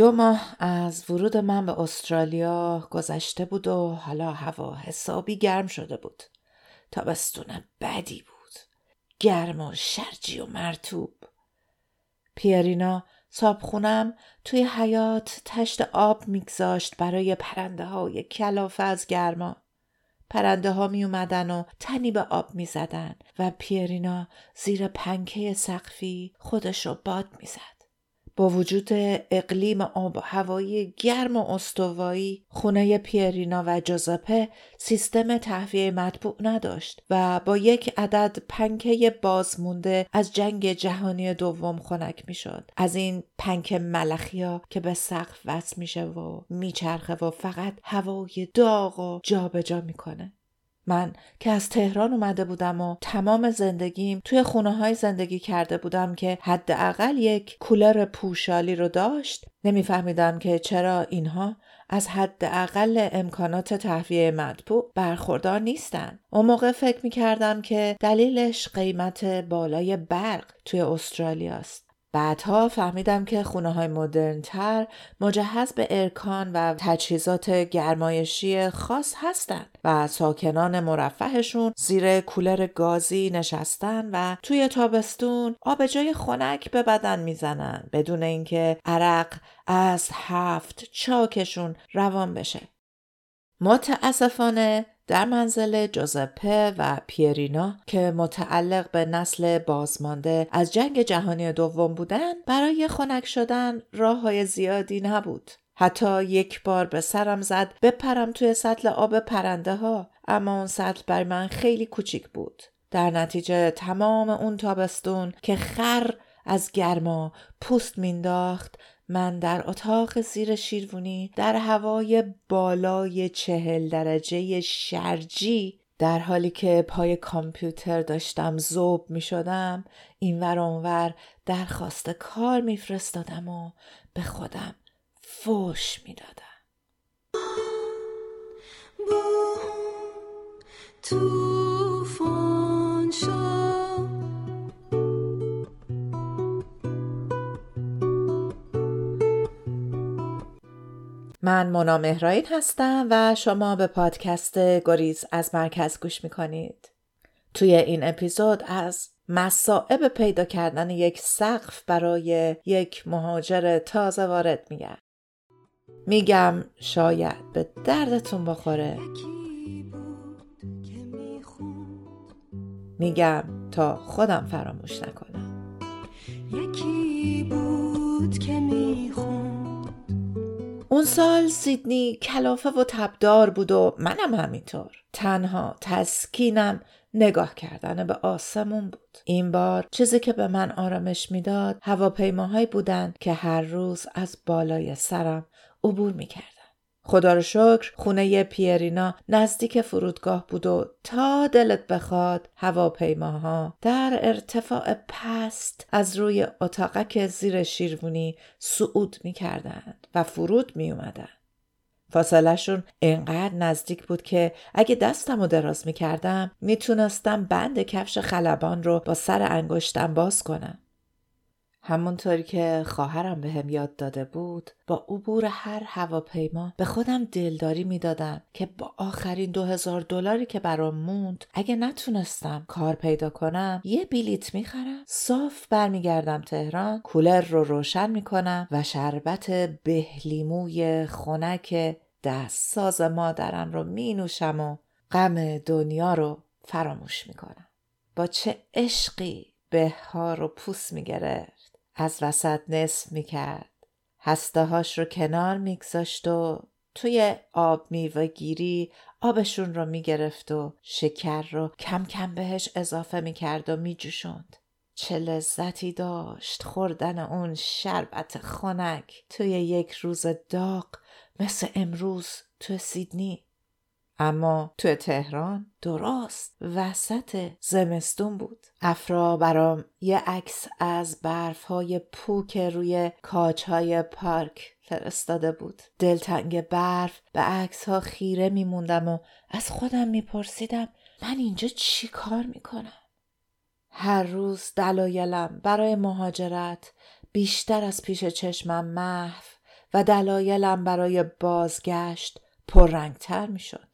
دو ماه از ورود من به استرالیا گذشته بود و حالا هوا حسابی گرم شده بود تابستون بدی بود گرم و شرجی و مرتوب پیرینا صابخونم توی حیات تشت آب میگذاشت برای پرنده های کلافه از گرما. پرنده ها می اومدن و تنی به آب می زدن و پیرینا زیر پنکه سقفی خودش رو باد می زد. با وجود اقلیم آب هوایی گرم و استوایی خونه پیرینا و جوزپه سیستم تهویه مطبوع نداشت و با یک عدد پنکه بازمونده از جنگ جهانی دوم خنک می‌شد. از این پنکه ملخیا که به سقف وصل میشه و میچرخه و فقط هوای داغ و جابجا می‌کنه. من که از تهران اومده بودم و تمام زندگیم توی خونه های زندگی کرده بودم که حداقل یک کولر پوشالی رو داشت نمیفهمیدم که چرا اینها از حداقل امکانات تهویه مطبوع برخوردار نیستن. اون موقع فکر می کردم که دلیلش قیمت بالای برق توی استرالیا است. بعدها فهمیدم که خونه های مدرنتر مجهز به ارکان و تجهیزات گرمایشی خاص هستند و ساکنان مرفهشون زیر کولر گازی نشستن و توی تابستون آبجای خنک به بدن می‌زنن بدون اینکه عرق از هفت چاکشون روان بشه. متاسفانه در منزل جوزپه و پیرینا که متعلق به نسل بازمانده از جنگ جهانی دوم بودن برای خنک شدن راه های زیادی نبود. حتی یک بار به سرم زد بپرم توی سطل آب پرنده ها اما اون سطل بر من خیلی کوچیک بود. در نتیجه تمام اون تابستون که خر از گرما پوست مینداخت من در اتاق زیر شیروونی در هوای بالای چهل درجه شرجی در حالی که پای کامپیوتر داشتم زوب می شدم این ور اونور درخواست کار میفرستادم و به خودم فوش می دادم. من مونا مهرائین هستم و شما به پادکست گریز از مرکز گوش می‌کنید. توی این اپیزود از مسائب پیدا کردن یک سقف برای یک مهاجر تازه وارد میگم. میگم شاید به دردتون بخوره. میگم تا خودم فراموش نکنم. یکی بود که میخون اون سال سیدنی کلافه و تبدار بود و منم همینطور. تنها تسکینم نگاه کردن به آسمون بود. این بار چیزی که به من آرامش می‌داد هواپیماهایی بودند که هر روز از بالای سرم عبور می‌کردن. خدا رو شکر خونه پیرینا نزدیک فرودگاه بود و تا دلت بخواد هواپیماها در ارتفاع پست از روی اتاقک زیر شیروونی صعود می و فرود می اومدن. فاصلهشون انقدر نزدیک بود که اگه دستم رو دراز می کردم بند کفش خلبان رو با سر انگشتم باز کنم. همونطوری که خواهرم به هم یاد داده بود با عبور هر هواپیما به خودم دلداری می‌دادم که با آخرین دو هزار دلاری که برام موند اگه نتونستم کار پیدا کنم یه بلیت می‌خرم. صاف برمیگردم تهران کولر رو روشن می‌کنم و شربت بهلیموی خنک دست ساز مادرم رو می نوشم و غم دنیا رو فراموش می‌کنم. با چه عشقی به ها رو پوست می‌گرفت. از وسط نصف می‌کرد. هسته هاش رو کنار میگذاشت و توی آب میوه گیری آبشون رو می‌گرفت و شکر رو کم کم بهش اضافه می‌کرد و میجوشوند. چه لذتی داشت خوردن اون شربت خنک. توی یک روز داغ مثل امروز توی سیدنی. اما تو تهران درست وسط زمستون بود. افرا برام یه عکس از برف های پوک روی کاج های پارک فرستاده بود. دلتنگ برف به عکس ها خیره میموندم و از خودم میپرسیدم من اینجا چی کار می‌کنم؟ هر روز دلایلم برای مهاجرت بیشتر از پیش چشمم محو و دلایلم برای بازگشت پررنگتر می‌شد.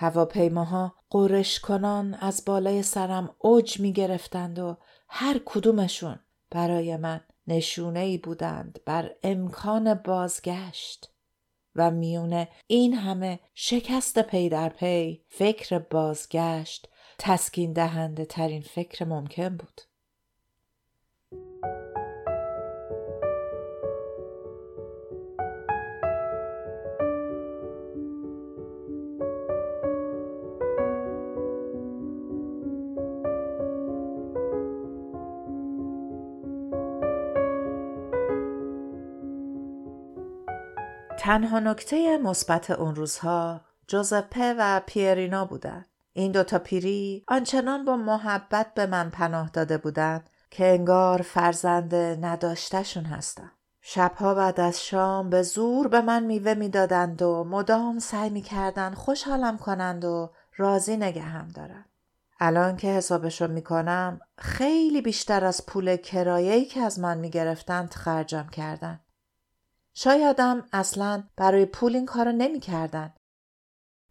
هواپیماها قرش کنان از بالای سرم اوج می گرفتند و هر کدومشون برای من نشونه ای بودند بر امکان بازگشت و میونه این همه شکست پی در پی فکر بازگشت تسکین دهنده ترین فکر ممکن بود. تنها نکته مثبت اون روزها جوزپه و پیرینا بودند. این دوتا پیری آنچنان با محبت به من پناه داده بودند که انگار فرزند نداشتشون هستم. شبها بعد از شام به زور به من میوه می‌دادند و مدام سعی می‌کردند خوشحالم کنند و راضی نگهم دارن. الان که حسابشو می‌کنم خیلی بیشتر از پول کرایه‌ای که از من می‌گرفتند خرجم کردن. شایدم اصلا برای پول این کارو نمی‌کردن.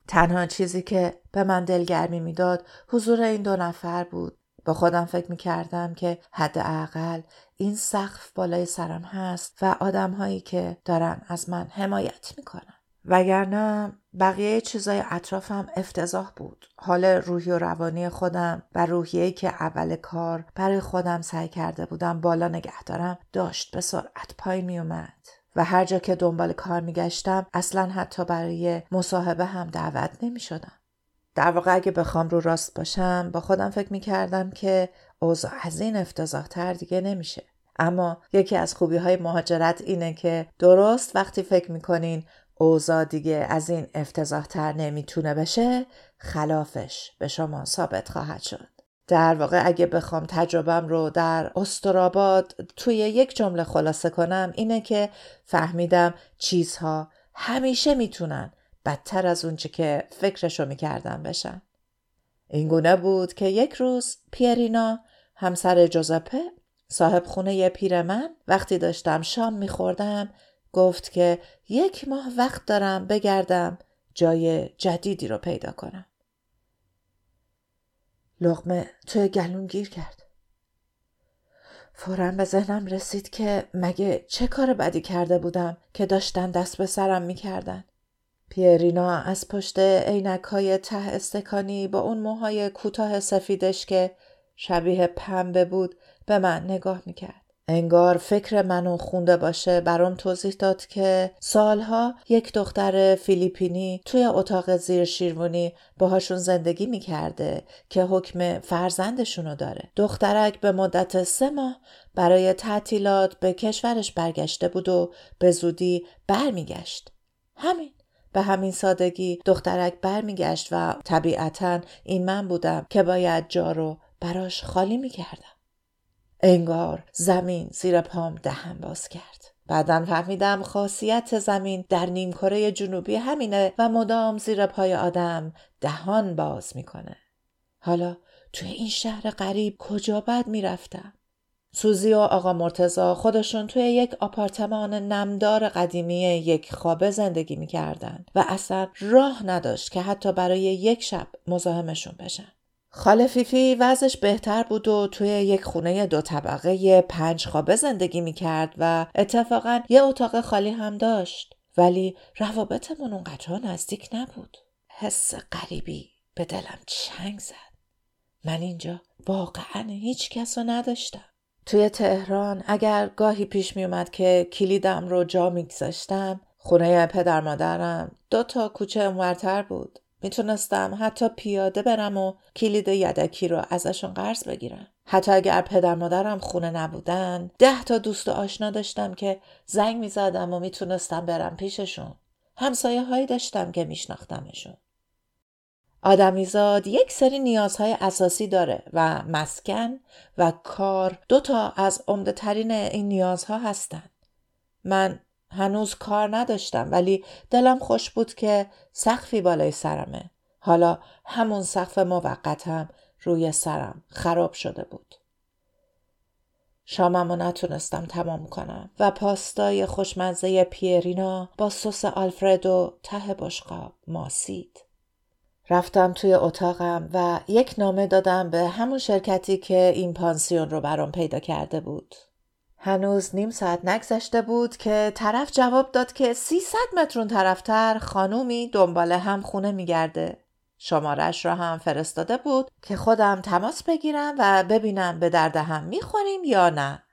تنها چیزی که به من دلگرمی می‌داد حضور این دو نفر بود. با خودم فکر می‌کردم که حداقل این سقف بالای سرم هست و آدم هایی که دارن از من حمایت می‌کنن. وگرنه بقیه چیزای اطرافم افتضاح بود. حال روحی و روانی خودم و روحیه‌ای که اول کار برای خودم سعی کرده بودم بالا نگه دارم داشت به سرعت پایین می اومد. و هر جا که دنبال کار میگشتم اصلا حتی برای مصاحبه هم دعوت نمی شدم. در واقع اگه بخوام رو راست باشم با خودم فکر می کردم که اوضاع از این افتضاح تر دیگه نمیشه. اما یکی از خوبی های مهاجرت اینه که درست وقتی فکر می‌کنین اوضاع دیگه از این افتضاح تر نمی‌تونه بشه خلافش به شما ثابت خواهد شد. در واقع اگه بخوام تجربم رو در استراباد توی یک جمله خلاصه کنم اینه که فهمیدم چیزها همیشه می‌تونن بدتر از اونچه که فکرشو می‌کردم بشن. این گونه بود که یک روز پیرینا همسر جوزپه صاحب خونه پیر من وقتی داشتم شام میخوردم گفت که یک ماه وقت دارم بگردم جای جدیدی رو پیدا کنم. لغمه توی گلون گیر کرد. فورا به ذهنم رسید که مگه چه کار بدی کرده بودم که داشتن دست به سرم می‌کردن. پیرینا از پشت عینک های ته استکانی با اون موهای کوتاه سفیدش که شبیه پنبه بود به من نگاه می‌کرد. انگار فکر منو خونده باشه برام توضیح داد که سالها یک دختر فیلیپینی توی اتاق زیر شیروانی باهاشون زندگی می‌کرده که حکم فرزندشونو داره. دخترک به مدت سه ماه برای تعطیلات به کشورش برگشته بود و به زودی برمیگشت. همین. به همین سادگی دخترک برمیگشت و طبیعتا این من بودم که باید جا رو براش خالی می‌کردم. انگار زمین زیر پام دهن باز کرد. بعدا فهمیدم خاصیت زمین در نیمکره جنوبی همینه و مدام زیر پای آدم دهان باز می‌کنه. حالا توی این شهر غریب کجا بد می‌رفتم؟ سوزی و آقا مرتزا خودشون توی یک آپارتمان نمدار قدیمی یک خوابه زندگی می‌کردن و اصلا راه نداشت که حتی برای یک شب مزاحمشون بشن. خاله فیفی وضعش بهتر بود و توی یک خونه دو طبقه پنج خوابه زندگی می‌کرد و اتفاقا یه اتاق خالی هم داشت. ولی روابطمون اونقدر نزدیک نبود. حس غریبی به دلم چنگ زد. من اینجا واقعا هیچ کس رو نداشتم. توی تهران اگر گاهی پیش میومد که کلیدم رو جا میگذاشتم خونه پدر مادرم دو تا کوچه انورتر بود. می‌تونستم حتی پیاده برم و کلید یدکی رو ازشون قرض بگیرم. حتی اگر پدر مادرم خونه نبودن ده تا دوست و آشنا داشتم که زنگ می‌زدم و می‌تونستم برم پیششون. همسایه هایی داشتم که میشناختمشون. آدمیزاد یک سری نیازهای اساسی داره و مسکن و کار دو تا از عمده ترین این نیازها هستند. من هنوز کار نداشتم ولی دلم خوش بود که سقفی بالای سرمه. حالا همون سقف موقتم روی سرم خراب شده بود. شاممو نتونستم تمام کنم و پاستای خوشمزه پیرینا با سس آلفردو ته بشقاب ماسید. رفتم توی اتاقم و یک نامه دادم به همون شرکتی که این پانسیون رو برام پیدا کرده بود. هنوز نیم ساعت نگذشته بود که طرف جواب داد که 300 مترون طرفتر خانومی دنبال هم خونه میگرده. شمارش را هم فرستاده بود که خودم تماس بگیرم و ببینم به درد هم می‌خوریم یا نه.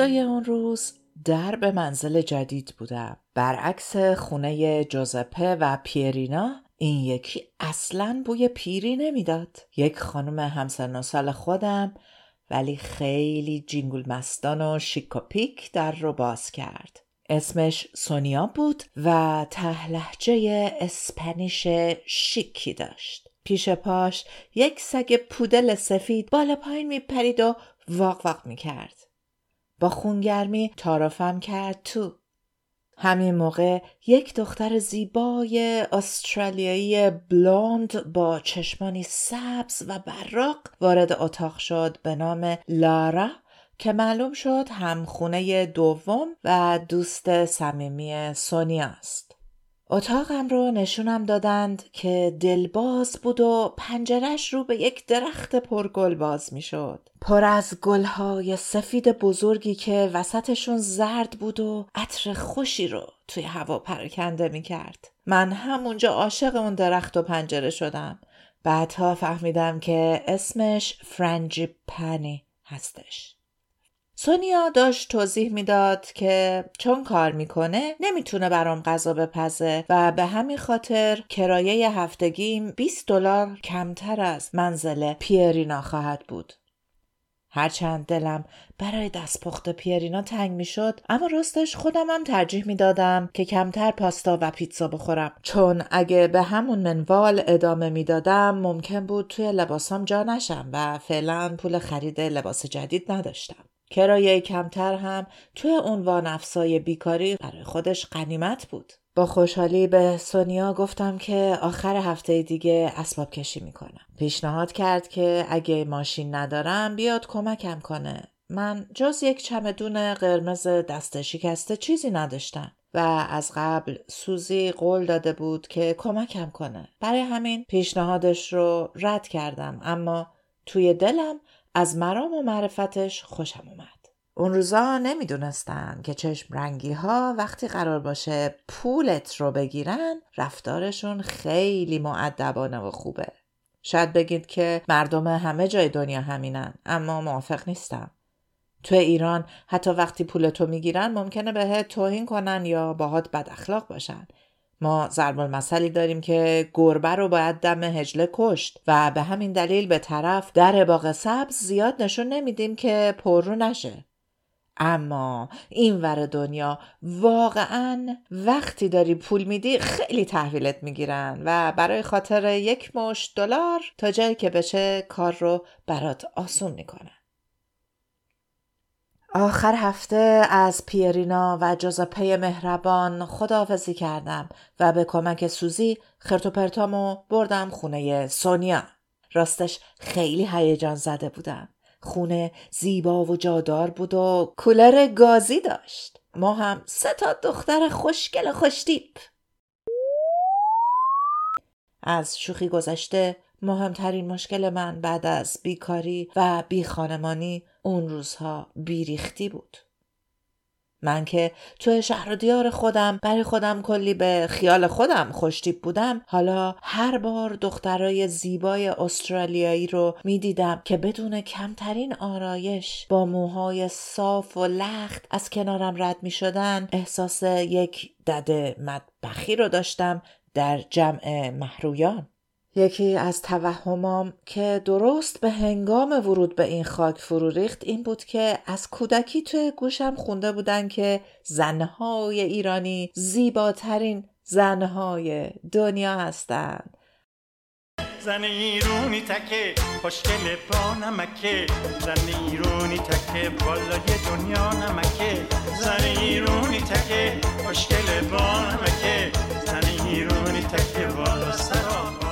فردای اون روز در به منزل جدید بودم. برعکس خونه جوزپه و پیرینا این یکی اصلا بوی پیری نمی‌داد. یک خانم همسن و سال خودم ولی خیلی جینگول مستان و شیک و پیک در رو باز کرد. اسمش سونیا بود و تهلهجه اسپنیش شیکی داشت. پیش پاش یک سگ پودل سفید بالا پایین میپرید و واق واق می‌کرد. با خونگرمی تعارفم کرد تو همین موقع یک دختر زیبای استرالیایی بلوند با چشمانی سبز و براق وارد اتاق شد به نام لارا که معلوم شد همخونه دوم و دوست صمیمی سونیا است. اتاقم رو نشونم دادند که دلباز بود و پنجرش رو به یک درخت پرگل باز می‌شد. پر از گلهای سفید بزرگی که وسطشون زرد بود و عطر خوشی رو توی هوا پراکنده می‌کرد. من همونجا عاشق اون درخت و پنجره شدم. بعدها فهمیدم که اسمش فرنجی پنی هستش. سونیا داشت توضیح می‌داد که چون کار می‌کنه نمی‌تونه برام غذا بپزه و به همین خاطر کرایه هفتگیم 20 دلار کمتر از منزل پیرینا خواهد بود. هرچند دلم برای دستپخت پیرینا تنگ می‌شد اما راستش خودم هم ترجیح می‌دادم که کمتر پاستا و پیتزا بخورم چون اگه به همون منوال ادامه می‌دادم ممکن بود توی لباسام جا نشم و فعلا پول خرید لباس جدید نداشتم کرایه کمتر هم توی عنوان افزای بیکاری برای خودش قنیمت بود. با خوشحالی به سونیا گفتم که آخر هفته دیگه اسباب کشی می‌کنم. پیشنهاد کرد که اگه ماشین ندارم بیاد کمکم کنه. من جز یک چمدون قرمز دست شکسته چیزی نداشتم. و از قبل سوزی قول داده بود که کمکم کنه. برای همین پیشنهادش رو رد کردم اما توی دلم از مرام و معرفتش خوشم اومد. اون روزا نمی‌دونستن که چشم رنگی ها وقتی قرار باشه پولت رو بگیرن رفتارشون خیلی معدبانه و خوبه. شاید بگید که مردم همه جای دنیا همینن اما موافق نیستم. تو ایران حتی وقتی پولتو می‌گیرن ممکنه بهت توهین کنن یا باهات بد اخلاق باشن ما ضرب المثلی داریم که گربه رو باید دم هجله کشت و به همین دلیل به طرف در باغ سبز زیاد نشون نمیدیم که پررو نشه. اما این ور دنیا واقعا وقتی داری پول میدی خیلی تحویلت می‌گیرن و برای خاطر یک مش دلار تا جایی که بشه کار رو برات آسون می‌کنن. آخر هفته از پیرینا و جوزپه مهربان خداحافظی کردم و به کمک سوزی خرتوپرتامو بردم خونه سونیا. راستش خیلی هیجان زده بودم. خونه زیبا و جادار بود و کولر گازی داشت. ما هم سه تا دختر خوشگل خوشتیپ. از شوخی گذشته مهمترین مشکل من بعد از بیکاری و بیخانمانی اون روزها بیریختی بود. من که توی شهر دیار خودم برای خودم کلی به خیال خودم خوشتیب بودم حالا هر بار دخترای زیبای استرالیایی رو می‌دیدم که بدون کمترین آرایش با موهای صاف و لخت از کنارم رد می شدن احساس یک دده مدبخی رو داشتم در جمع محرویان یکی از توهمام که درست به هنگام ورود به این خاک فرو ریخت این بود که از کودکی توی گوشم خونده بودن که زنهای ایرانی زیباترین زنهای دنیا هستند زن ایرونی تکه خوشگل با نمکه. زن ایرونی تکه بالای دنیا نمکه. زن ایرونی تکه خوشگل با نمکه. زن ایرونی تکه بالا سرا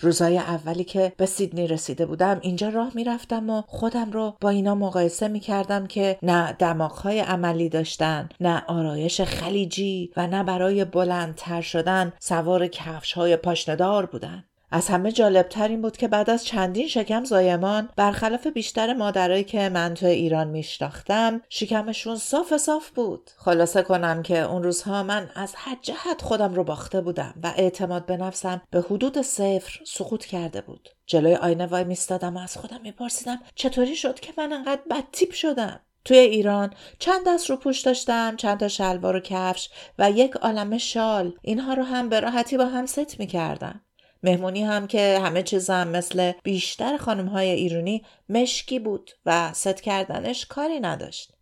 روزای اولی که به سیدنی رسیده بودم اینجا راه می‌رفتم و خودم رو با اینا مقایسه می‌کردم که نه دماغهای عملی داشتن نه آرایش خلیجی و نه برای بلندتر شدن سوار کفش های پاشندار بودن. از همه جالبتر این بود که بعد از چندین شکم زایمان برخلاف بیشتر مادرایی که من تو ایران میشناختم شکمشون صاف صاف بود. خلاصه کنم که اون روزها من از هر جهت خودم رو باخته بودم و اعتماد به نفسم به حدود صفر سقوط کرده بود. جلوی آینه وای میستادم و از خودم میپرسیدم چطوری شد که من انقدر بدتیپ شدم؟ توی ایران چند دست روپوش داشتم چند تا شلوار و کفش و یک عالم شال. اینها رو هم به راحتی با هم ست می‌کردم. مهمونی هم که همه چیزم مثل بیشتر خانم های ایرانی مشکی بود و ست کردنش کاری نداشت.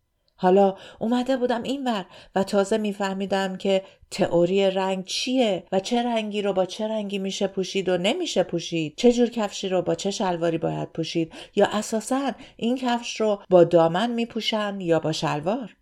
حالا اومده بودم اینور و تازه میفهمیدم که تئوری رنگ چیه و چه رنگی رو با چه رنگی میشه پوشید و نمیشه پوشید چه جور کفشی رو با چه شلواری باید پوشید یا اساسا این کفش رو با دامن میپوشن یا با شلوار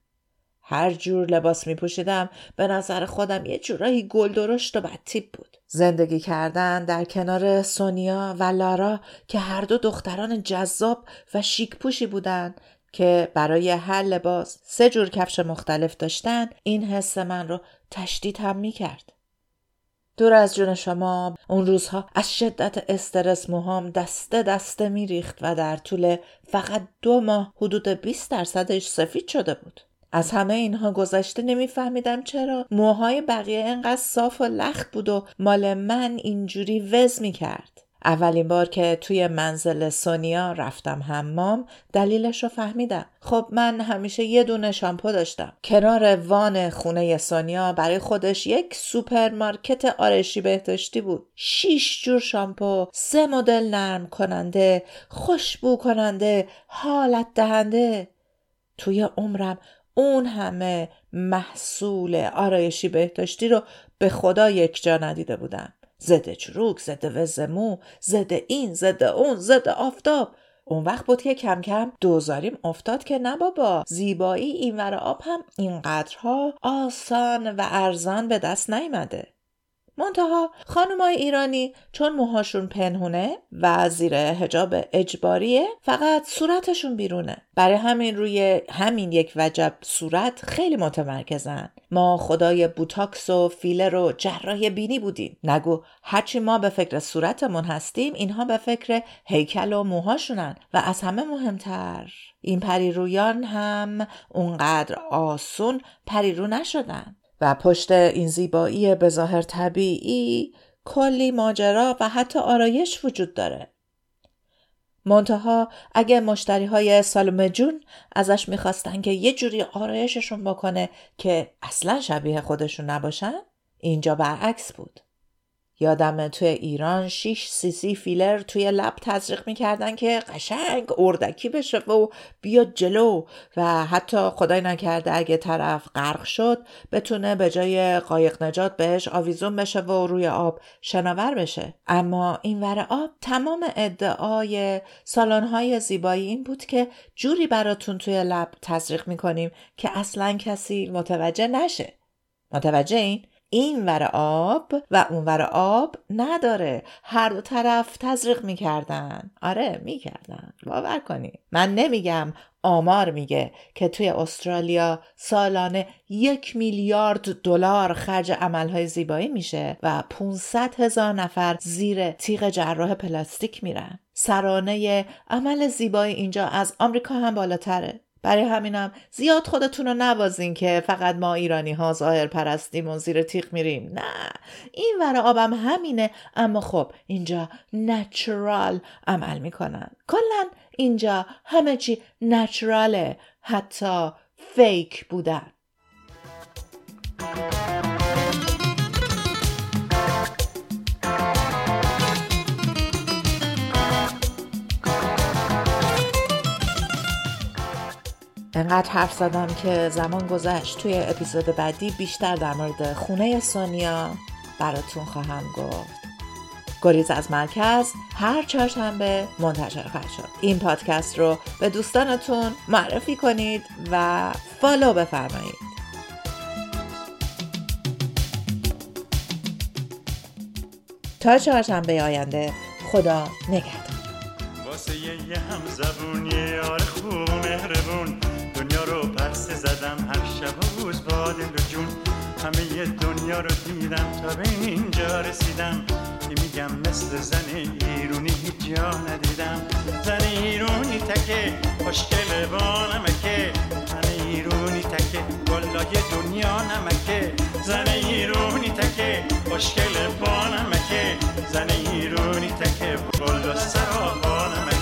هر جور لباس می پوشیدم به نظر خودم یه جورایی گل درشت و بدتیب بود. زندگی کردن در کنار سونیا و لارا که هر دو دختران جذاب و شیک پوشی بودند که برای هر لباس سه جور کفش مختلف داشتن این حس من رو تشدید هم می کرد. دور از جون شما اون روزها از شدت استرس موهام دسته دسته میریخت و در طول فقط دو ماه حدود 20 درصدش سفید شده بود. از همه اینها گذشته نمیفهمیدم چرا موهای بقیه انقدر صاف و لخت بود و مال من اینجوری وز می کرد. اولین بار که توی منزل سونیا رفتم حمام دلیلش رو فهمیدم. خب من همیشه یه دونه شامپو داشتم. کنار وان خونه سونیا برای خودش یک سوپرمارکت آرایشی بهداشتی بود. شیش جور شامپو سه مدل نرم کننده خوشبو کننده حالت دهنده. توی عمرم اون همه محصول آرایشی بهداشتی رو به خدا یک جا ندیده بودم. زده چروک زده وزمو زده این زده اون زده آفتاب. اون وقت بود که کم کم دوزاریم افتاد که نه بابا زیبایی اینور آب هم اینقدرها آسان و ارزان به دست نیامده. منتها خانمای ایرانی چون موهاشون پنهونه و زیر هجاب اجباریه فقط صورتشون بیرونه. برای همین روی همین یک وجب صورت خیلی متمرکزن. ما خدای بوتاکس و فیلر و جراح بینی بودیم. نگو هرچی ما به فکر صورتمون هستیم اینها به فکر هیکل و موهاشونن و از همه مهمتر. این پریرویان هم اونقدر آسون پریرو نشدن. و پشت این زیبایی به ظاهر طبیعی کلی ماجرا و حتی آرایش وجود داره. منتها اگه مشتری های سالومه جون ازش می‌خواستن که یه جوری آرایششون بکنه که اصلا شبیه خودشون نباشن اینجا برعکس بود. یادم توی ایران 6 سی سی فیلر توی لب تزریق می‌کردن که قشنگ اردکی بشه و بیاد جلو و حتی خدای نکرده اگه طرف غرق شد بتونه به جای قایق نجات بهش آویزون بشه و روی آب شناور بشه اما این ور آب تمام ادعای سالن‌های زیبایی این بود که جوری براتون توی لب تزریق می‌کنیم که اصلا کسی متوجه نشه متوجه این؟ این ور آب و اون ور آب نداره. هر دو طرف تزریق می‌کردن. آره می‌کردن. باور کنی من نمیگم آمار میگه که توی استرالیا سالانه یک میلیارد دلار خرج عملهای زیبایی میشه و 500 هزار نفر زیر تیغ جراح پلاستیک میرن. سرانه عمل زیبایی اینجا از آمریکا هم بالاتره. برای همینم زیاد خودتون رو نبازین که فقط ما ایرانی ها ظاهر پرستیم و زیر تیغ میریم. نه این ور آبم همینه اما خب اینجا نچرال عمل می‌کنن. کلا اینجا همه چی نچراله حتی فیک بودن. انقدر حرف زدم که زمان گذشت. توی اپیزود بعدی بیشتر در مورد خونه سونیا براتون خواهم گفت. گریز از مرکز هر چهارشنبه منتشر خواهد شد. این پادکست رو به دوستانتون معرفی کنید و فالو بفرمایید. تا چهارشنبه آینده خدا نگهدار. واسه یه هم زبون یه خوب مهربون. دنیا رو پرسه زدم هر شب و روز با دل و جون. همه دنیا رو دیدم تا به اینجا رسیدم. میگم مثل زن ایرونی هیچ جا ندیدم. زن ایرونی تکه خوشگل با نمکه. زن ایرونی تکه گلای دنیا نمکه. زن ایرونی تکه خوشگل زن ایرونی تک بلد و سرابانم